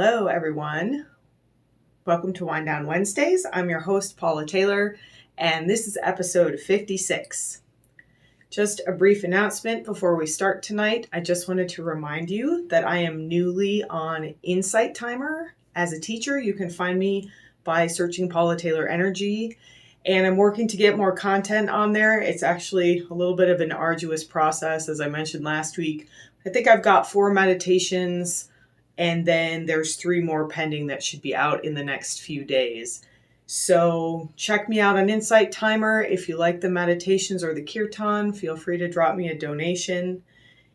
Hello, everyone. Welcome to Wind Down Wednesdays. I'm your host, Paula Taylor, and this is episode 56. Just a brief announcement before we start tonight. I just wanted to remind you that I am newly on Insight Timer. As a teacher, you can find me by searching Paula Taylor Energy, and I'm working to get more content on there. It's actually a little bit of an arduous process, as I mentioned last week. I think I've got four meditations and then there's three more pending that should be out in the next few days. So check me out on Insight Timer. If you like the meditations or the kirtan, feel free to drop me a donation.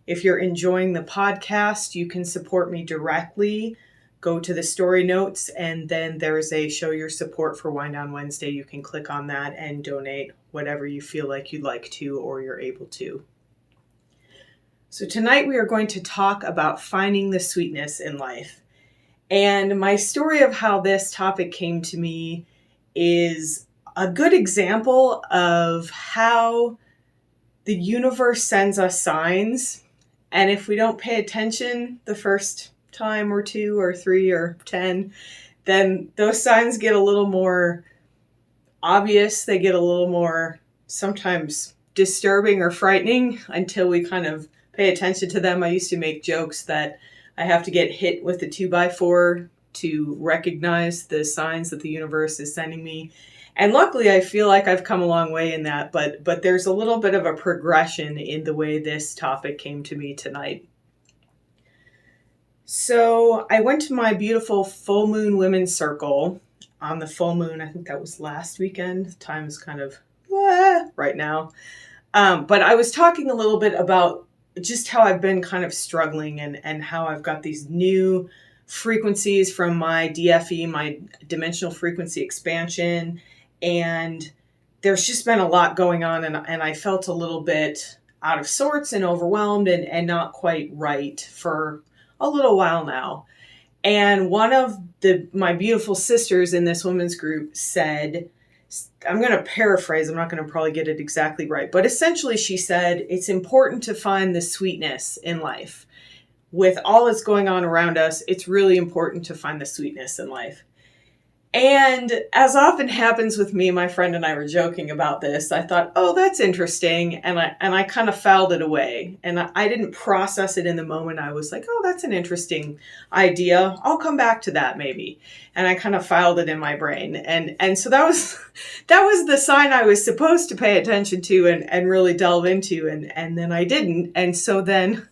If you're enjoying the podcast, you can support me directly. Go to the story notes, and then there's a show your support for Wind Down Wednesday. You can click on that and donate whatever you feel like you'd like to or you're able to. So, tonight we are going to talk about finding the sweetness in life. And my story of how this topic came to me is a good example of how the universe sends us signs. And if we don't pay attention the first time or two or three or 10, then those signs get a little more obvious. They get a little more sometimes disturbing or frightening until we kind of pay attention to them. I used to make jokes that I have to get hit with a two by four to recognize the signs that the universe is sending me. And luckily I feel like I've come a long way in that, but but there's a little bit of a progression in the way this topic came to me tonight. So I went to my beautiful full moon women's circle on the full moon. I think that was last weekend. Time's kind of ah, right now. Um, but I was talking a little bit about just how I've been kind of struggling and, and how I've got these new frequencies from my DFE, my dimensional frequency expansion. And there's just been a lot going on, and, and I felt a little bit out of sorts and overwhelmed and, and not quite right for a little while now. And one of the my beautiful sisters in this women's group said, I'm going to paraphrase, I'm not going to probably get it exactly right, but essentially she said it's important to find the sweetness in life. With all that's going on around us, it's really important to find the sweetness in life. And as often happens with me, my friend and I were joking about this. I thought, "Oh, that's interesting," and I and I kind of filed it away, and I, I, didn't process it in the moment. I was like, "Oh, that's an interesting idea. I'll come back to that maybe," and I kind of filed it in my brain, and and so that was that was the sign I was supposed to pay attention to and and really delve into, and and then I didn't, and so then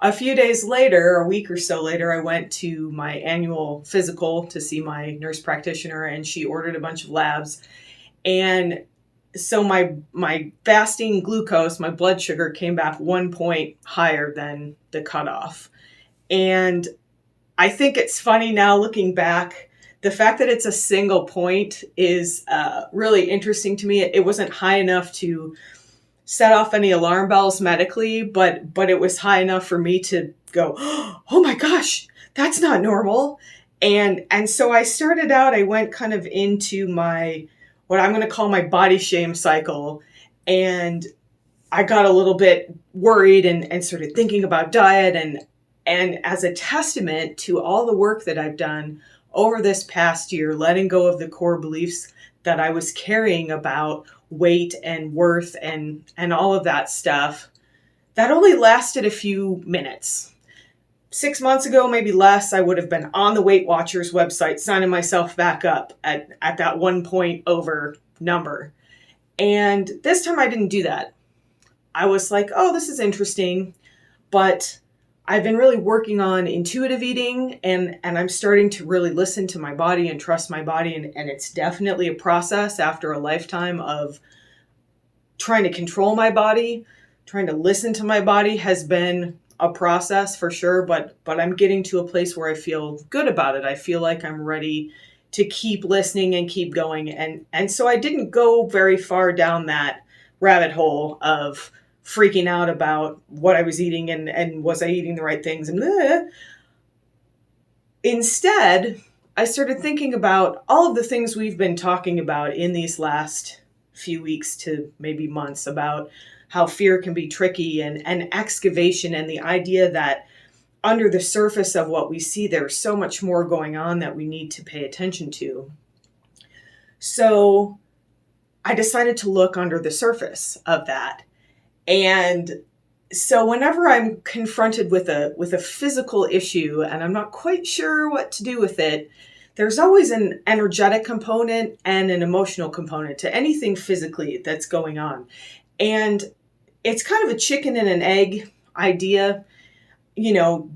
a few days later, a week or so later, I went to my annual physical to see my nurse practitioner, and she ordered a bunch of labs. And so my my fasting glucose, my blood sugar came back one point higher than the cutoff. And I think it's funny now looking back. The fact that it's a single point is uh, really interesting to me. It wasn't high enough to set off any alarm bells medically, but but it was high enough for me to go, "Oh my gosh, that's not normal." And and so I started out I went kind of into my what I'm going to call my body shame cycle and I got a little bit worried and and started thinking about diet and and as a testament to all the work that I've done over this past year, letting go of the core beliefs that I was carrying about weight and worth and and all of that stuff that only lasted a few minutes. Six months ago maybe less i would have been on the weight watchers website signing myself back up at, at that one point over number. And this time i didn't do that. I was like oh this is interesting but I've been really working on intuitive eating and and I'm starting to really listen to my body and trust my body. And, and it's definitely a process after a lifetime of trying to control my body, trying to listen to my body has been a process for sure, but but I'm getting to a place where I feel good about it. I feel like I'm ready to keep listening and keep going. And and so I didn't go very far down that rabbit hole of freaking out about what I was eating and, and was I eating the right things and instead I started thinking about all of the things we've been talking about in these last few weeks to maybe months about how fear can be tricky and, and excavation and the idea that under the surface of what we see, there's so much more going on that we need to pay attention to. So I decided to look under the surface of that. And so whenever I'm confronted with a with a physical issue and I'm not quite sure what to do with it, there's always an energetic component and an emotional component to anything physically that's going on. And it's kind of a chicken and an egg idea. You know,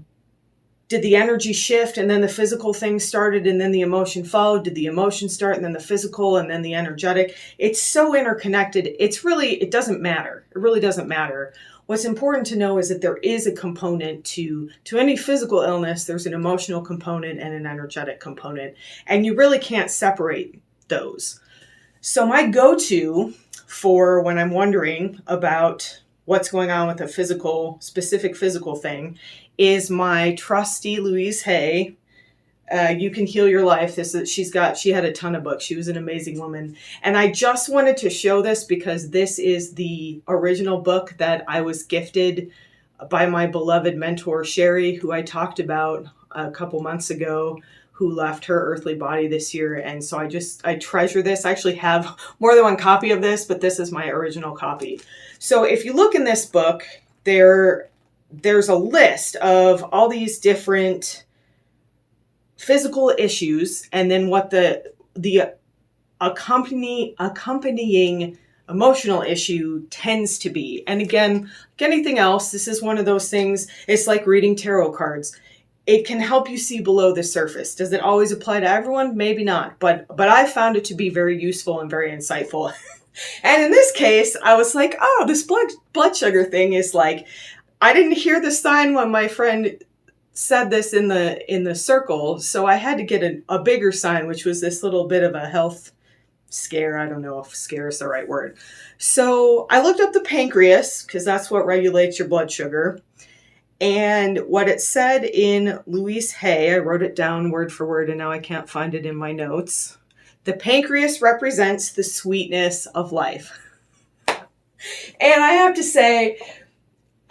did the energy shift and then the physical thing started and then the emotion followed? Did the emotion start and then the physical and then the energetic? It's so interconnected. It's really, it doesn't matter. It really doesn't matter. What's important to know is that there is a component to to any physical illness. There's an emotional component and an energetic component, and you really can't separate those. So my go-to for when I'm wondering about what's going on with a physical, specific physical thing, is my trusty Louise Hay. Uh, you can heal your life. This is, she's got she had a ton of books. She was an amazing woman, and I just wanted to show this because this is the original book that I was gifted by my beloved mentor Sherry, who I talked about a couple months ago who left her earthly body this year and so i just i treasure this i actually have more than one copy of this but this is my original copy so if you look in this book there there's a list of all these different physical issues and then what the the accompany accompanying emotional issue tends to be and again like anything else this is one of those things it's like reading tarot cards it can help you see below the surface. Does it always apply to everyone? Maybe not, but but I found it to be very useful and very insightful. and in this case, I was like, oh, this blood blood sugar thing is like I didn't hear the sign when my friend said this in the in the circle, so I had to get a, a bigger sign, which was this little bit of a health scare. I don't know if scare is the right word. So I looked up the pancreas because that's what regulates your blood sugar. And what it said in Louise Hay, I wrote it down word for word and now I can't find it in my notes. The pancreas represents the sweetness of life. and I have to say,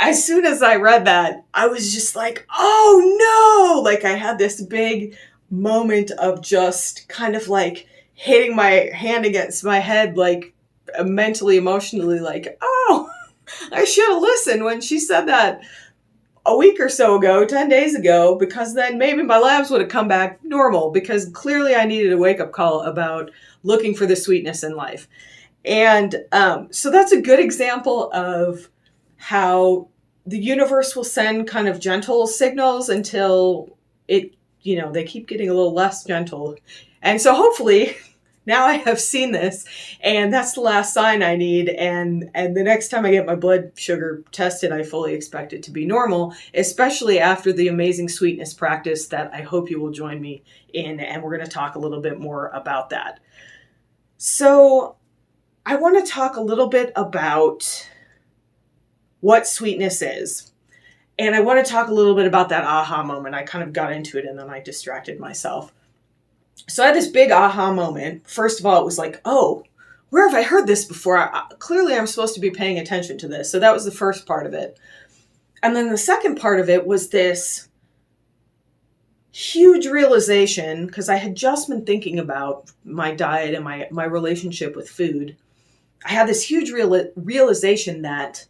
as soon as I read that, I was just like, oh no! Like I had this big moment of just kind of like hitting my hand against my head, like mentally, emotionally, like, oh, I should have listened when she said that a week or so ago, 10 days ago, because then maybe my labs would have come back normal because clearly I needed a wake up call about looking for the sweetness in life. And um, so that's a good example of how the universe will send kind of gentle signals until it, you know, they keep getting a little less gentle. And so hopefully now I have seen this and that's the last sign I need and and the next time I get my blood sugar tested I fully expect it to be normal especially after the amazing sweetness practice that I hope you will join me in and we're going to talk a little bit more about that. So I want to talk a little bit about what sweetness is. And I want to talk a little bit about that aha moment. I kind of got into it and then I distracted myself so I had this big aha moment. First of all, it was like, oh, where have I heard this before? I, clearly, I'm supposed to be paying attention to this. So that was the first part of it. And then the second part of it was this huge realization because I had just been thinking about my diet and my, my relationship with food. I had this huge real, realization that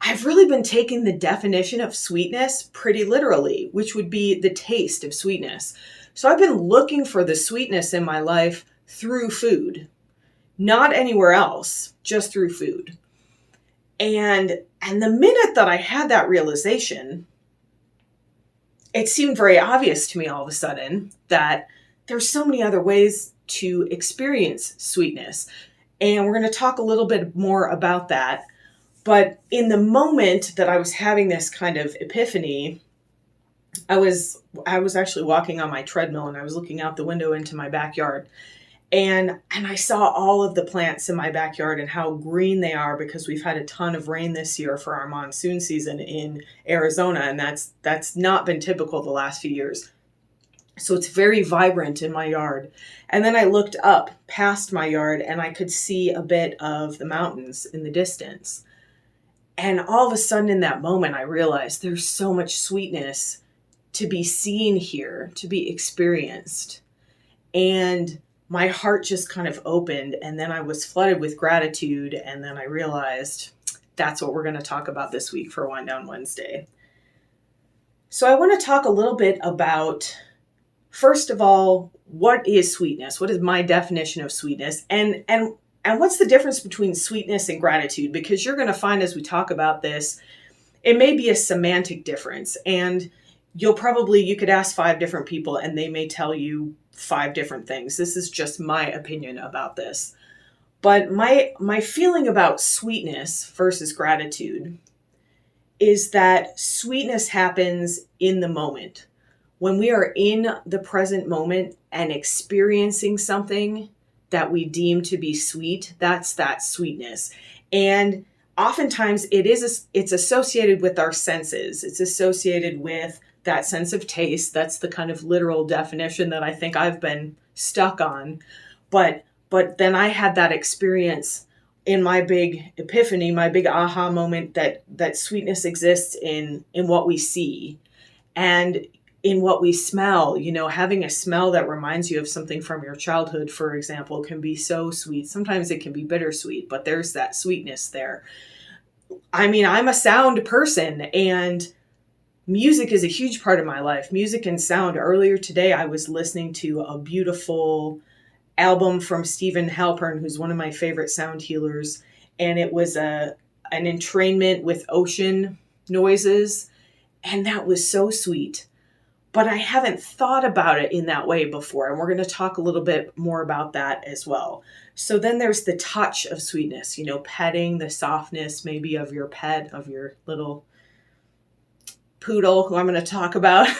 I've really been taking the definition of sweetness pretty literally, which would be the taste of sweetness. So I've been looking for the sweetness in my life through food, not anywhere else, just through food. And and the minute that I had that realization, it seemed very obvious to me all of a sudden that there's so many other ways to experience sweetness. And we're going to talk a little bit more about that. But in the moment that I was having this kind of epiphany, I was I was actually walking on my treadmill and I was looking out the window into my backyard. And and I saw all of the plants in my backyard and how green they are because we've had a ton of rain this year for our monsoon season in Arizona and that's that's not been typical the last few years. So it's very vibrant in my yard. And then I looked up past my yard and I could see a bit of the mountains in the distance. And all of a sudden, in that moment, I realized there's so much sweetness to be seen here, to be experienced. And my heart just kind of opened. And then I was flooded with gratitude. And then I realized that's what we're going to talk about this week for Wind Down Wednesday. So, I want to talk a little bit about, first of all, what is sweetness? What is my definition of sweetness? And, and and what's the difference between sweetness and gratitude? Because you're going to find as we talk about this, it may be a semantic difference. And you'll probably, you could ask five different people and they may tell you five different things. This is just my opinion about this. But my my feeling about sweetness versus gratitude is that sweetness happens in the moment. When we are in the present moment and experiencing something that we deem to be sweet, that's that sweetness. And oftentimes it is it's associated with our senses. It's associated with that sense of taste. That's the kind of literal definition that I think I've been stuck on. But but then I had that experience in my big epiphany, my big aha moment that that sweetness exists in in what we see. And in what we smell. You know, having a smell that reminds you of something from your childhood, for example, can be so sweet. Sometimes it can be bittersweet, but there's that sweetness there. I mean, I'm a sound person and music is a huge part of my life. Music and sound. Earlier today, I was listening to a beautiful album from Steven Halpern, who's one of my favorite sound healers, and it was a an entrainment with ocean noises, and that was so sweet but I haven't thought about it in that way before. And we're going to talk a little bit more about that as well. So then there's the touch of sweetness, you know, petting, the softness maybe of your pet, of your little poodle, who I'm going to talk about.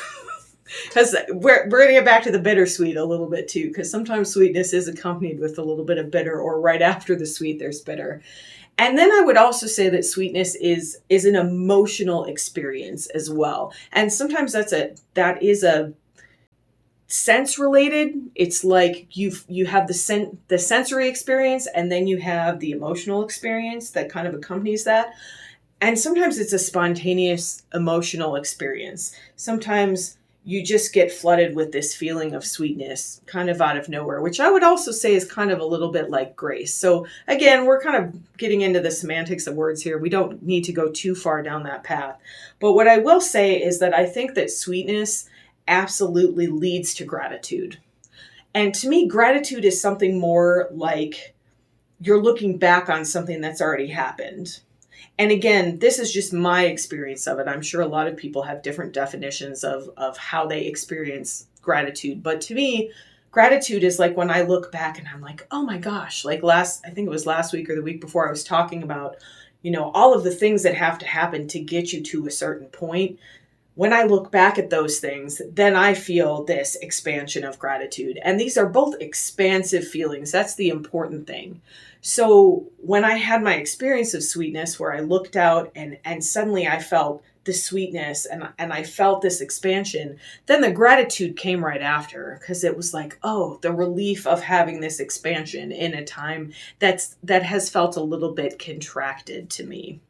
Because we're, going to get back to the bittersweet a little bit too, because sometimes sweetness is accompanied with a little bit of bitter, or right after the sweet, there's bitter. And then I would also say that sweetness is is an emotional experience as well. And sometimes that's a that is a sense related. It's like you you have the sen- the sensory experience and then you have the emotional experience that kind of accompanies that. And sometimes it's a spontaneous emotional experience. Sometimes you just get flooded with this feeling of sweetness kind of out of nowhere, which I would also say is kind of a little bit like grace. So, again, we're kind of getting into the semantics of words here. We don't need to go too far down that path. But what I will say is that I think that sweetness absolutely leads to gratitude. And to me, gratitude is something more like you're looking back on something that's already happened and again, this is just my experience of it. I'm sure a lot of people have different definitions of, of how they experience gratitude. But to me, gratitude is like when I look back and I'm like, oh my gosh, like last, I think it was last week or the week before, I was talking about, you know, all of the things that have to happen to get you to a certain point. When I look back at those things, then I feel this expansion of gratitude. And these are both expansive feelings. That's the important thing. So when I had my experience of sweetness where I looked out and and suddenly I felt the sweetness and and I felt this expansion, then the gratitude came right after because it was like, oh, the relief of having this expansion in a time that's that has felt a little bit contracted to me.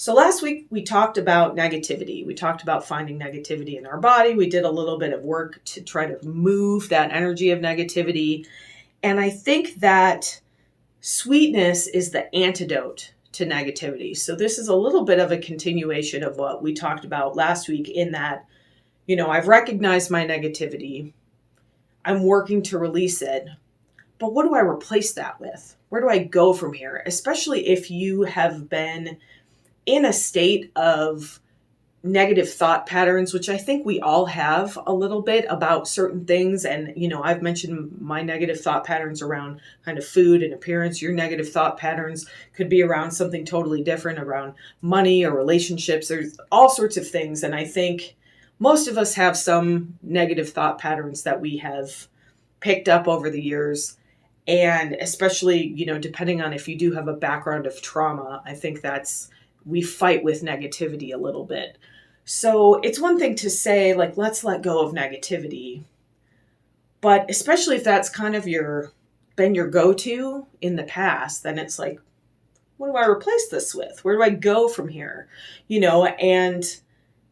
So last week we talked about negativity. We talked about finding negativity in our body. We did a little bit of work to try to move that energy of negativity and I think that sweetness is the antidote to negativity. So this is a little bit of a continuation of what we talked about last week in that, you know, I've recognized my negativity. I'm working to release it. But what do I replace that with? Where do I go from here? Especially if you have been in a state of negative thought patterns, which I think we all have a little bit about certain things. And, you know, I've mentioned my negative thought patterns around kind of food and appearance. Your negative thought patterns could be around something totally different, around money or relationships. There's all sorts of things. And I think most of us have some negative thought patterns that we have picked up over the years. And especially, you know, depending on if you do have a background of trauma, I think that's we fight with negativity a little bit. So it's one thing to say, like, let's let go of negativity. But especially if that's kind of your been your go-to in the past, then it's like, what do I replace this with? Where do I go from here? You know, and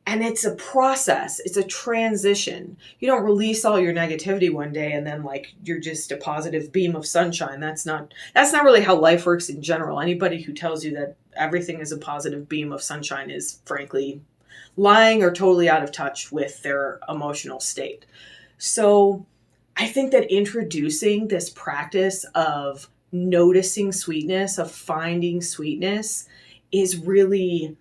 and it's a process. It's a transition. You don't release all your negativity one day and then like you're just a positive beam of sunshine. That's not that's not really how life works in general. Anybody who tells you that everything is a positive beam of sunshine is frankly lying or totally out of touch with their emotional state. So, I think that introducing this practice of noticing sweetness, of finding sweetness, is really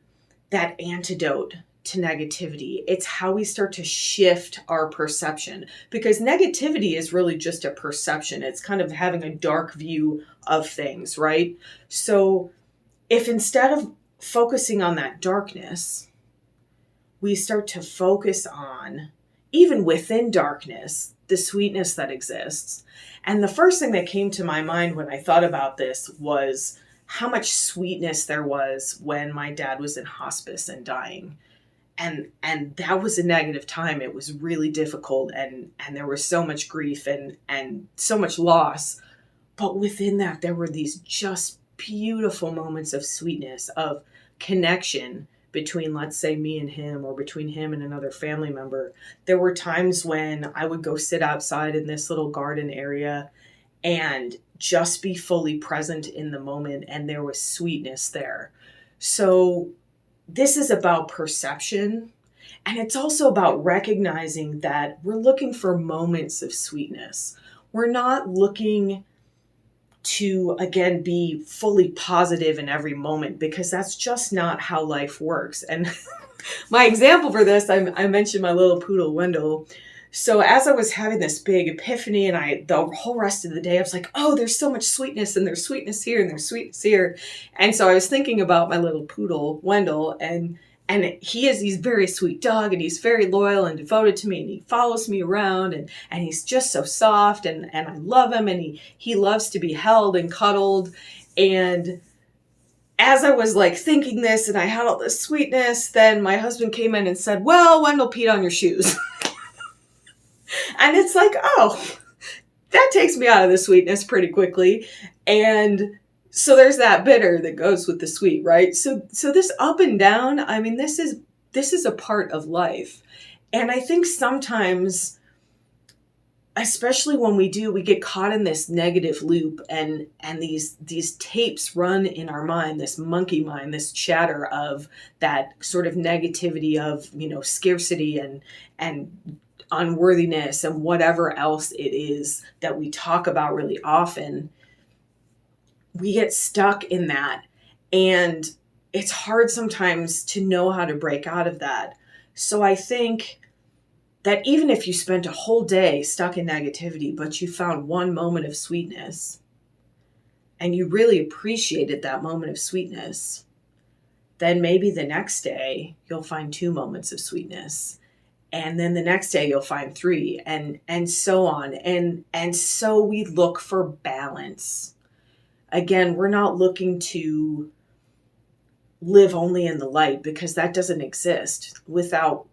that antidote to negativity. It's how we start to shift our perception because negativity is really just a perception. It's kind of having a dark view of things, right? So, if instead of focusing on that darkness, we start to focus on even within darkness, the sweetness that exists. And the first thing that came to my mind when I thought about this was how much sweetness there was when my dad was in hospice and dying. And and that was a negative time. It was really difficult and and there was so much grief and and so much loss. But within that there were these just beautiful moments of sweetness, of connection between, let's say, me and him or between him and another family member. There were times when I would go sit outside in this little garden area and just be fully present in the moment, and there was sweetness there. So, this is about perception. And it's also about recognizing that we're looking for moments of sweetness. We're not looking to again be fully positive in every moment because that's just not how life works. And my example for this, I, I mentioned my little poodle Wendell. So as I was having this big epiphany, and I the whole rest of the day, I was like, "Oh, there's so much sweetness, and there's sweetness here, and there's sweetness here," and so I was thinking about my little poodle Wendell, and and he is he's very sweet dog and he's very loyal and devoted to me and he follows me around and and he's just so soft and and I love him and he he loves to be held and cuddled and as I was like thinking this and I had all this sweetness, then my husband came in and said, Well, Wendell peed on your shoes. and it's like, oh, that takes me out of the sweetness pretty quickly. And so there's that bitter that goes with the sweet right so so this up and down i mean this is this is a part of life and i think sometimes especially when we do we get caught in this negative loop and and these these tapes run in our mind this monkey mind this chatter of that sort of negativity of you know scarcity and and unworthiness and whatever else it is that we talk about really often we get stuck in that and it's hard sometimes to know how to break out of that. So I think that even if you spent a whole day stuck in negativity, but you found one moment of sweetness and you really appreciated that moment of sweetness, then maybe the next day you'll find two moments of sweetness and then the next day you'll find three and and so on and and so we look for balance again, we're not looking to live only in the light because that doesn't exist. Without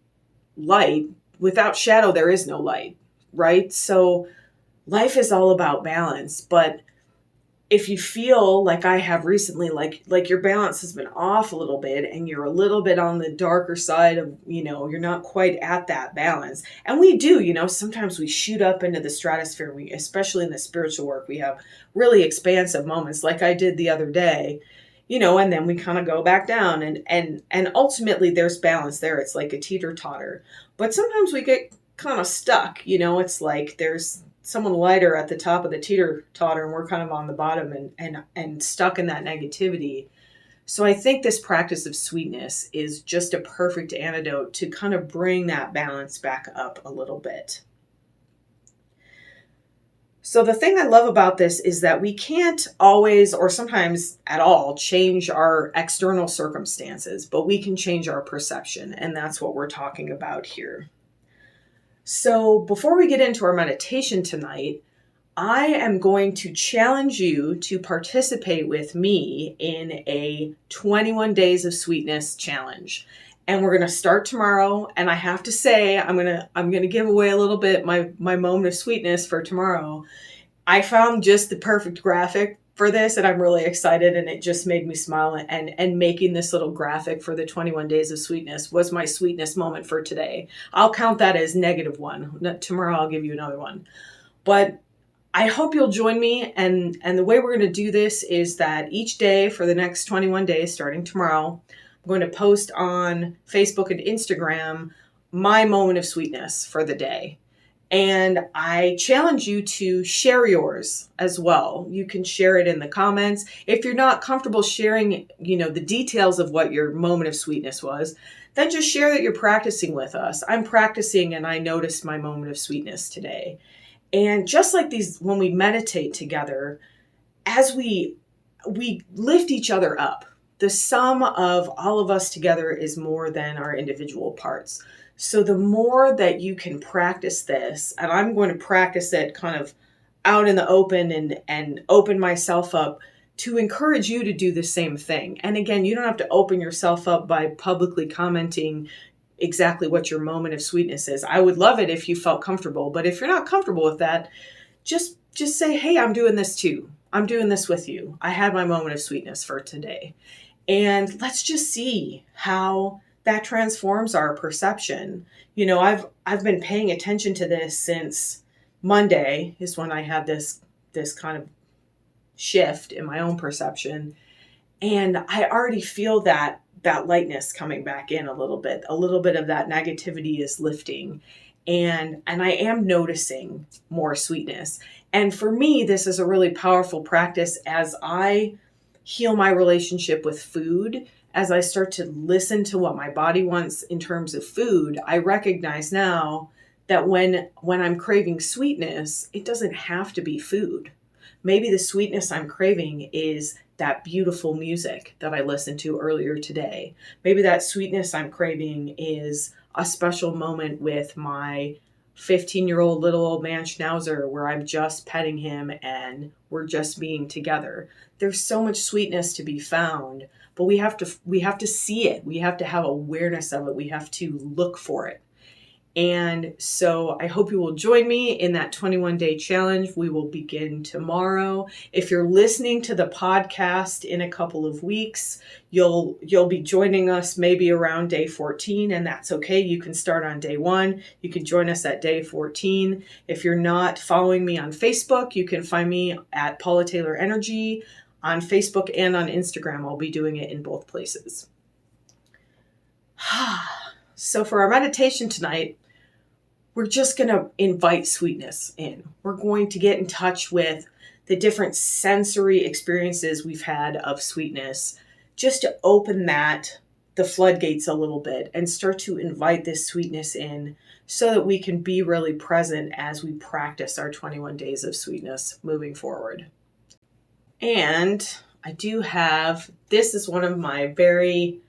light, without shadow, there is no light, right? So life is all about balance, but if you feel like I have recently, like like your balance has been off a little bit, and you're a little bit on the darker side of, you know, you're not quite at that balance. And we do, you know, sometimes we shoot up into the stratosphere. We, especially in the spiritual work, we have really expansive moments, like I did the other day, you know, and then we kind of go back down, and and and ultimately there's balance there. It's like a teeter totter, but sometimes we get kind of stuck, you know. It's like there's someone lighter at the top of the teeter totter and we're kind of on the bottom and and and stuck in that negativity. So i think this practice of sweetness is just a perfect antidote to kind of bring that balance back up a little bit. So the thing i love about this is that we can't always or sometimes at all change our external circumstances but we can change our perception and that's what we're talking about here so, before we get into our meditation tonight, I am going to challenge you to participate with me in a 21 days of sweetness challenge. And we're going to start tomorrow and I have to say I'm going to I'm going to give away a little bit my my moment of sweetness for tomorrow. I found just the perfect graphic for this and I'm really excited and it just made me smile and and making this little graphic for the 21 days of sweetness was my sweetness moment for today. I'll count that as negative one. Tomorrow I'll give you another one. But I hope you'll join me and and the way we're going to do this is that each day for the next 21 days starting tomorrow I'm going to post on Facebook and Instagram my moment of sweetness for the day. And I challenge you to share yours as well. You can share it in the comments. If you're not comfortable sharing, you know, the details of what your moment of sweetness was, then just share that you're practicing with us. I'm practicing and I noticed my moment of sweetness today. And just like these when we meditate together, as we we lift each other up, the sum of all of us together is more than our individual parts. So the more that you can practice this, and I'm going to practice it kind of out in the open and and open myself up to encourage you to do the same thing. And again, you don't have to open yourself up by publicly commenting exactly what your moment of sweetness is. I would love it if you felt comfortable, but if you're not comfortable with that, just just say, "Hey, I'm doing this too. I'm doing this with you. I had my moment of sweetness for today." And let's just see how that transforms our perception. You know, I've I've been paying attention to this since Monday is when I had this this kind of shift in my own perception and I already feel that that lightness coming back in a little bit. A little bit of that negativity is lifting and and I am noticing more sweetness. And for me this is a really powerful practice as I heal my relationship with food as I start to listen to what my body wants in terms of food, I recognize now that when when I'm craving sweetness, it doesn't have to be food. Maybe the sweetness I'm craving is that beautiful music that I listened to earlier today. Maybe that sweetness I'm craving is a special moment with my 15 year old little old man schnauzer where I'm just petting him and we're just being together. There's so much sweetness to be found but we have to we have to see it. We have to have awareness of it. We have to look for it and so I hope you will join me in that 21 day challenge. We will begin tomorrow. If you're listening to the podcast in a couple of weeks, you'll you'll be joining us maybe around day 14 and that's okay. You can start on day 1. You can join us at day 14. If you're not following me on Facebook, you can find me at Paula Taylor Energy on Facebook and on Instagram. I'll be doing it in both places. so, for our meditation tonight, we're just going to invite sweetness in. We're going to get in touch with the different sensory experiences we've had of sweetness just to open that the floodgates a little bit and start to invite this sweetness in so that we can be really present as we practice our 21 days of sweetness moving forward. And I do have, this is one of my very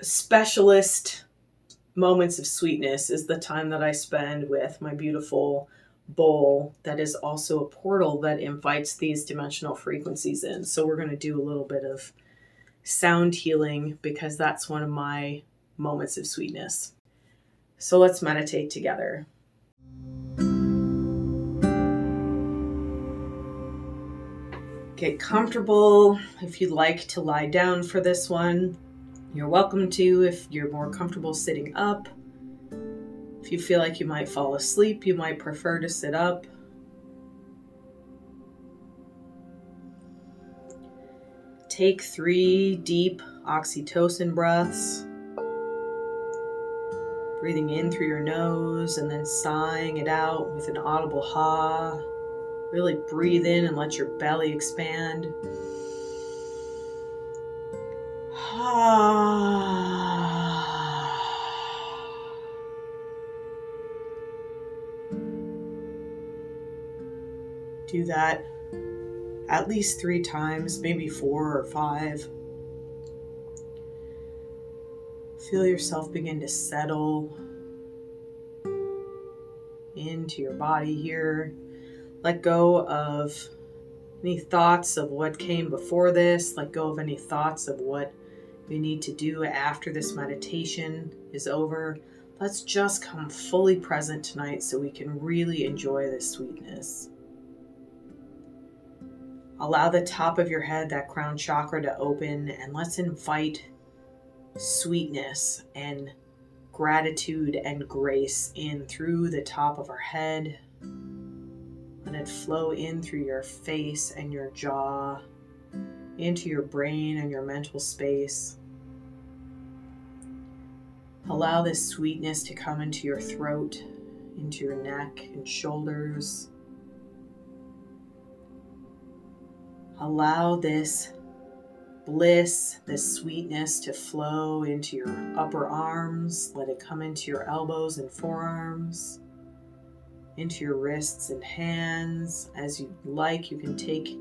specialist moments of sweetness is the time that I spend with my beautiful bowl that is also a portal that invites these dimensional frequencies in. So we're going to do a little bit of sound healing because that's one of my moments of sweetness. So let's meditate together. Get comfortable. If you'd like to lie down for this one, you're welcome to. If you're more comfortable sitting up, if you feel like you might fall asleep, you might prefer to sit up. Take three deep oxytocin breaths. Breathing in through your nose and then sighing it out with an audible ha. Really breathe in and let your belly expand. Do that at least three times, maybe four or five. Feel yourself begin to settle into your body here. Let go of any thoughts of what came before this. Let go of any thoughts of what we need to do after this meditation is over. Let's just come fully present tonight so we can really enjoy this sweetness. Allow the top of your head, that crown chakra, to open, and let's invite sweetness and gratitude and grace in through the top of our head. Let it flow in through your face and your jaw, into your brain and your mental space. Allow this sweetness to come into your throat, into your neck and shoulders. Allow this bliss, this sweetness to flow into your upper arms. Let it come into your elbows and forearms, into your wrists and hands. As you like, you can take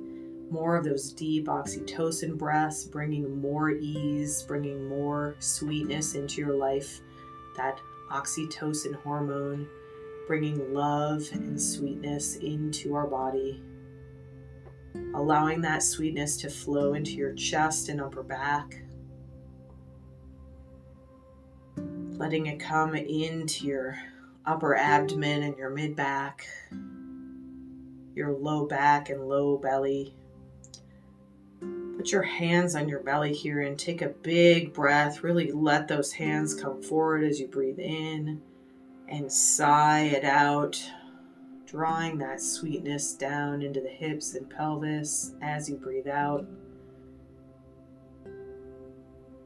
more of those deep oxytocin breaths, bringing more ease, bringing more sweetness into your life. That oxytocin hormone, bringing love and sweetness into our body allowing that sweetness to flow into your chest and upper back. Letting it come into your upper abdomen and your mid back, your low back and low belly. Put your hands on your belly here and take a big breath. Really let those hands come forward as you breathe in and sigh it out drawing that sweetness down into the hips and pelvis as you breathe out.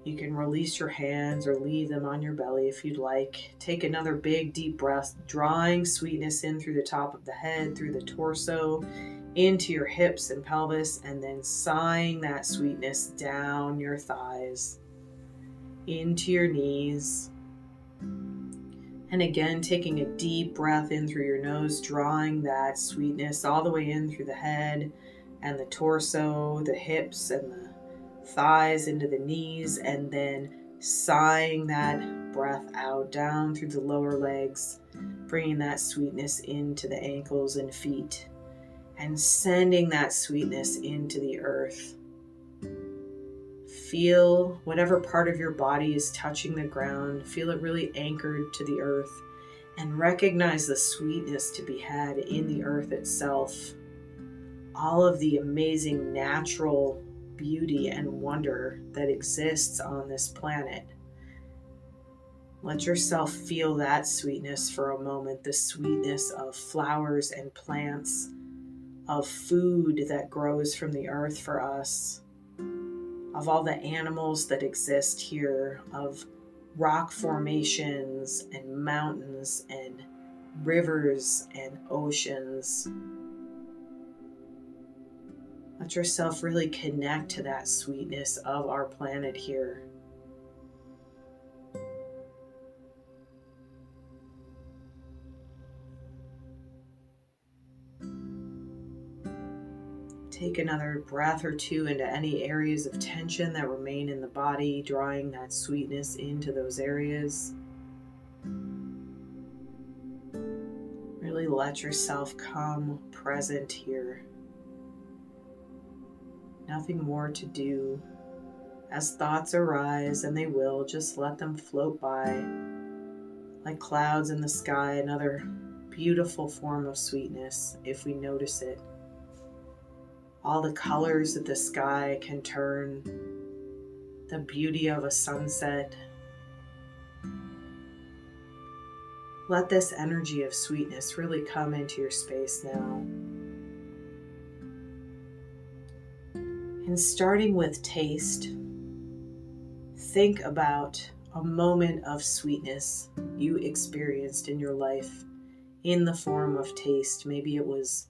You can release your hands or leave them on your belly if you'd like. Take another big deep breath, drawing sweetness in through the top of the head, through the torso, into your hips and pelvis, and then sighing that sweetness down your thighs, into your knees, and again, taking a deep breath in through your nose, drawing that sweetness all the way in through the head and the torso, the hips and the thighs into the knees, and then sighing that breath out down through the lower legs, bringing that sweetness into the ankles and feet, and sending that sweetness into the earth. Feel whatever part of your body is touching the ground, feel it really anchored to the earth, and recognize the sweetness to be had in the earth itself. All of the amazing natural beauty and wonder that exists on this planet. Let yourself feel that sweetness for a moment the sweetness of flowers and plants, of food that grows from the earth for us of all the animals that exist here, of rock formations and mountains and rivers and oceans. Let yourself really connect to that sweetness of our planet here. Take another breath or two into any areas of tension that remain in the body, drawing that sweetness into those areas. Really let yourself come present here. Nothing more to do. As thoughts arise, and they will, just let them float by like clouds in the sky, another beautiful form of sweetness if we notice it all the colors that the sky can turn, the beauty of a sunset. Let this energy of sweetness really come into your space now. And starting with taste, think about a moment of sweetness you experienced in your life in the form of taste. Maybe it was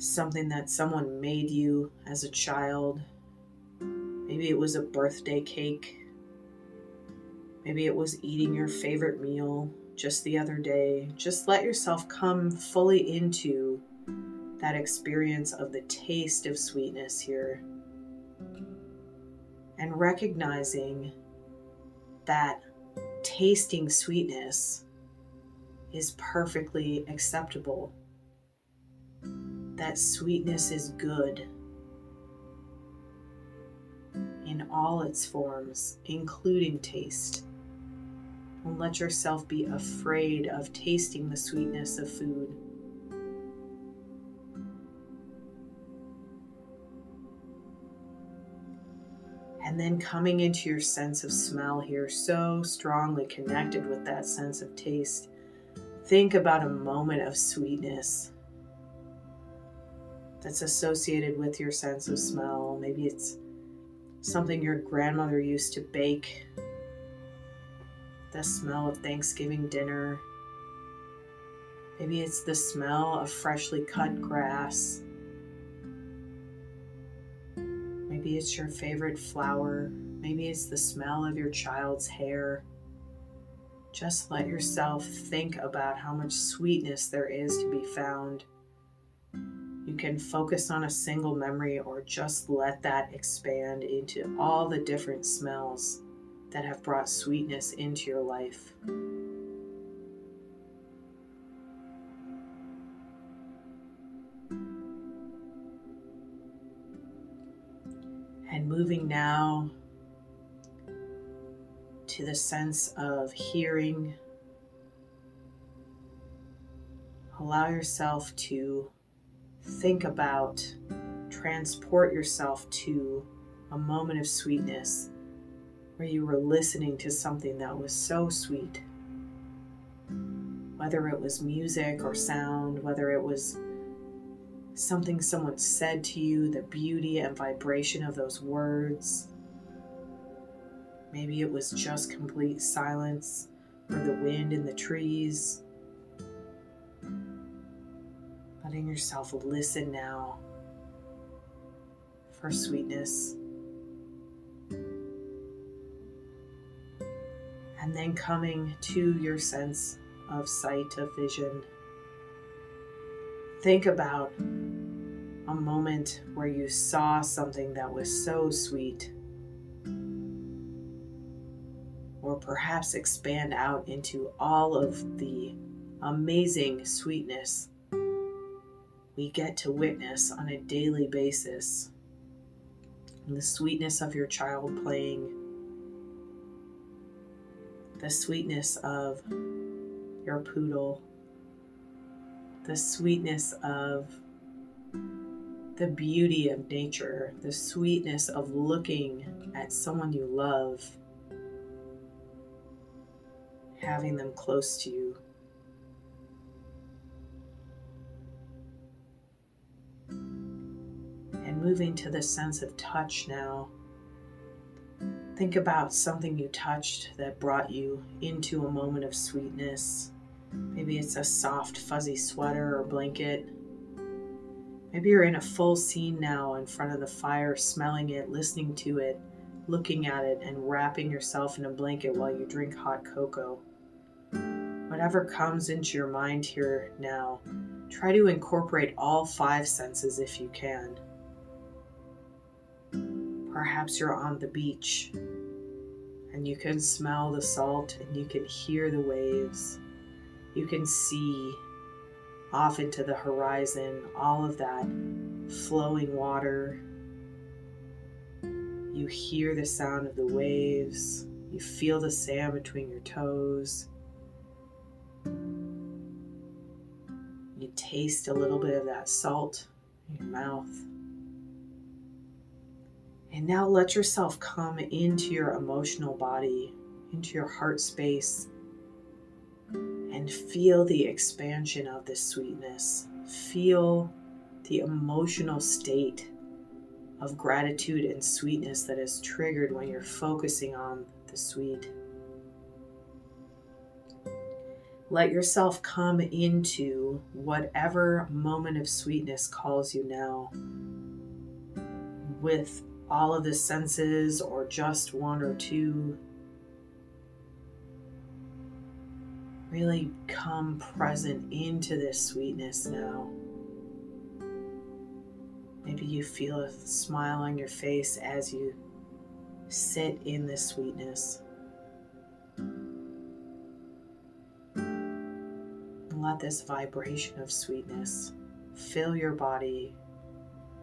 something that someone made you as a child. Maybe it was a birthday cake. Maybe it was eating your favorite meal just the other day. Just let yourself come fully into that experience of the taste of sweetness here. And recognizing that tasting sweetness is perfectly acceptable that sweetness is good in all its forms, including taste. Don't let yourself be afraid of tasting the sweetness of food. And then coming into your sense of smell here, so strongly connected with that sense of taste, think about a moment of sweetness that's associated with your sense of smell. Maybe it's something your grandmother used to bake, the smell of Thanksgiving dinner. Maybe it's the smell of freshly cut grass. Maybe it's your favorite flower. Maybe it's the smell of your child's hair. Just let yourself think about how much sweetness there is to be found. You can focus on a single memory or just let that expand into all the different smells that have brought sweetness into your life. And moving now to the sense of hearing, allow yourself to think about, transport yourself to a moment of sweetness where you were listening to something that was so sweet. Whether it was music or sound, whether it was something someone said to you, the beauty and vibration of those words. Maybe it was just complete silence or the wind in the trees. Letting yourself listen now for sweetness. And then coming to your sense of sight, of vision. Think about a moment where you saw something that was so sweet. Or perhaps expand out into all of the amazing sweetness we get to witness on a daily basis. The sweetness of your child playing, the sweetness of your poodle, the sweetness of the beauty of nature, the sweetness of looking at someone you love, having them close to you. Moving to the sense of touch now. Think about something you touched that brought you into a moment of sweetness. Maybe it's a soft, fuzzy sweater or blanket. Maybe you're in a full scene now in front of the fire, smelling it, listening to it, looking at it, and wrapping yourself in a blanket while you drink hot cocoa. Whatever comes into your mind here now, try to incorporate all five senses if you can. Perhaps you're on the beach and you can smell the salt and you can hear the waves. You can see off into the horizon all of that flowing water. You hear the sound of the waves. You feel the sand between your toes. You taste a little bit of that salt in your mouth. And now let yourself come into your emotional body, into your heart space, and feel the expansion of this sweetness. Feel the emotional state of gratitude and sweetness that is triggered when you're focusing on the sweet. Let yourself come into whatever moment of sweetness calls you now with all of the senses or just one or two. Really come present into this sweetness now. Maybe you feel a smile on your face as you sit in this sweetness. Let this vibration of sweetness fill your body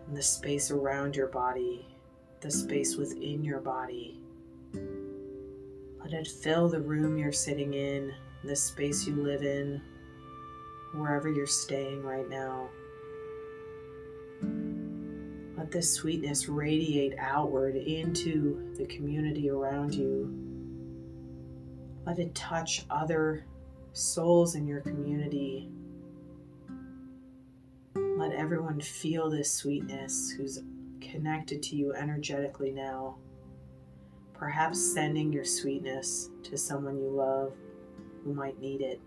and the space around your body the space within your body. Let it fill the room you're sitting in, the space you live in, wherever you're staying right now. Let this sweetness radiate outward into the community around you. Let it touch other souls in your community. Let everyone feel this sweetness who's connected to you energetically now. Perhaps sending your sweetness to someone you love who might need it,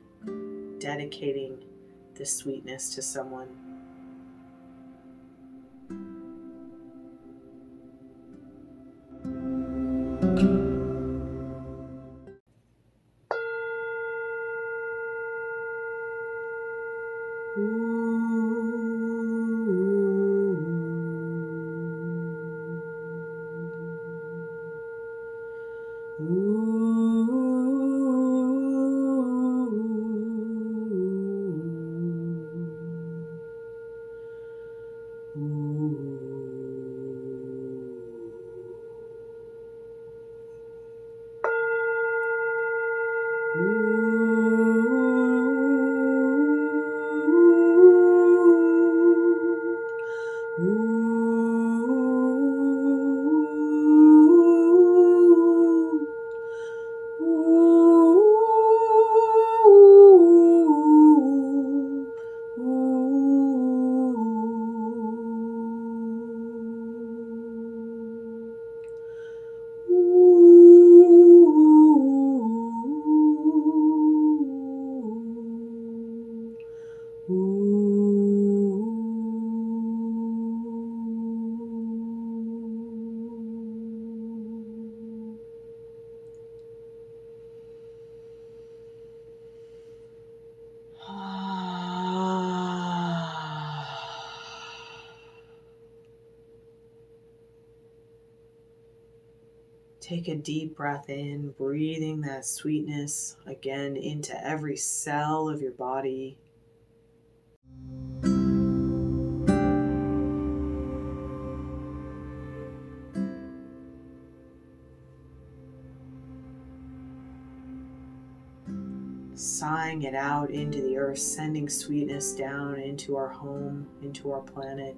dedicating this sweetness to someone. Take a deep breath in, breathing that sweetness again into every cell of your body. Sighing it out into the earth, sending sweetness down into our home, into our planet.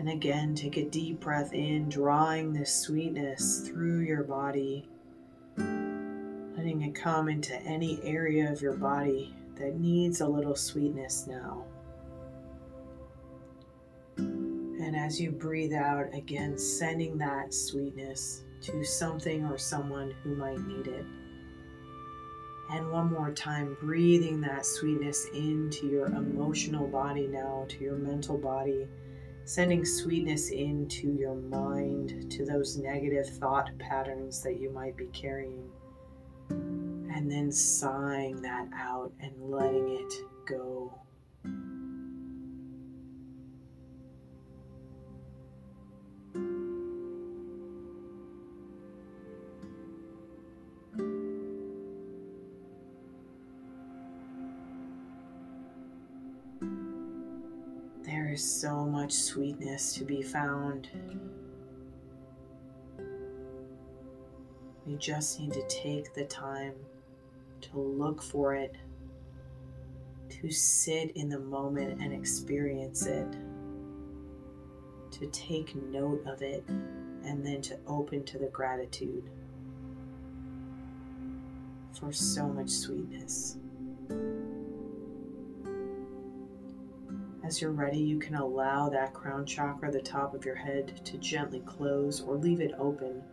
And again, take a deep breath in, drawing this sweetness through your body, letting it come into any area of your body that needs a little sweetness now. And as you breathe out, again, sending that sweetness to something or someone who might need it. And one more time, breathing that sweetness into your emotional body now, to your mental body sending sweetness into your mind, to those negative thought patterns that you might be carrying, and then sighing that out and letting it go. There is so much sweetness to be found. We just need to take the time to look for it, to sit in the moment and experience it, to take note of it, and then to open to the gratitude for so much sweetness. As you're ready, you can allow that crown chakra, the top of your head, to gently close or leave it open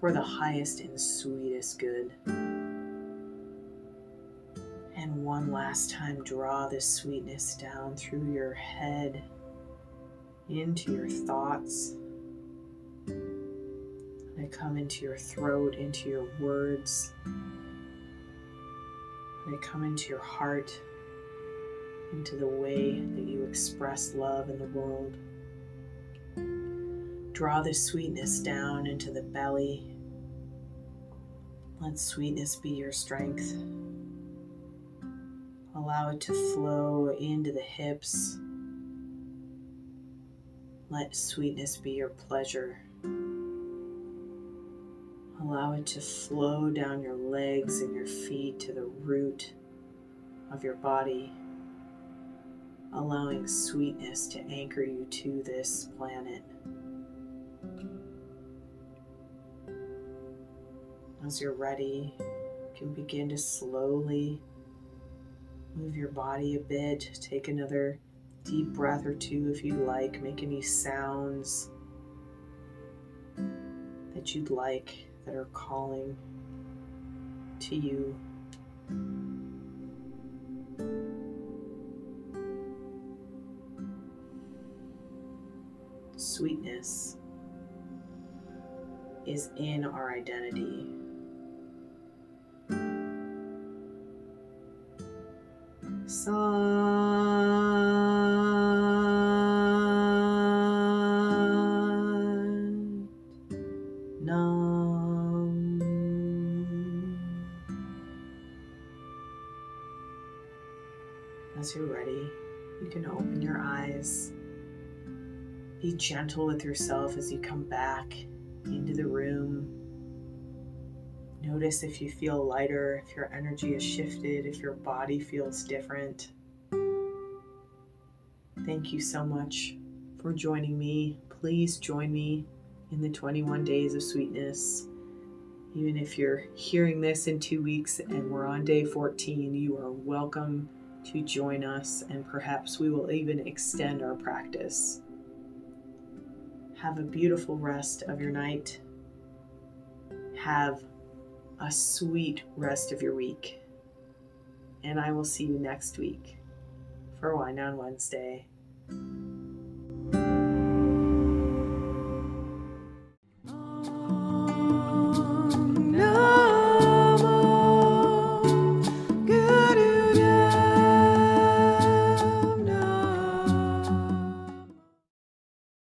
for the highest and sweetest good. And one last time, draw this sweetness down through your head, into your thoughts. I come into your throat, into your words. I come into your heart into the way that you express love in the world. Draw the sweetness down into the belly. Let sweetness be your strength. Allow it to flow into the hips. Let sweetness be your pleasure. Allow it to flow down your legs and your feet to the root of your body allowing sweetness to anchor you to this planet. As you're ready, you can begin to slowly move your body a bit. Take another deep breath or two if you like. Make any sounds that you'd like that are calling to you. Sweetness is in our identity. Sat Nam. As you're ready, you can open your eyes. Be gentle with yourself as you come back into the room. Notice if you feel lighter, if your energy has shifted, if your body feels different. Thank you so much for joining me. Please join me in the 21 days of sweetness. Even if you're hearing this in two weeks and we're on day 14, you are welcome to join us, and perhaps we will even extend our practice. Have a beautiful rest of your night. Have a sweet rest of your week. And I will see you next week for Wine on Wednesday.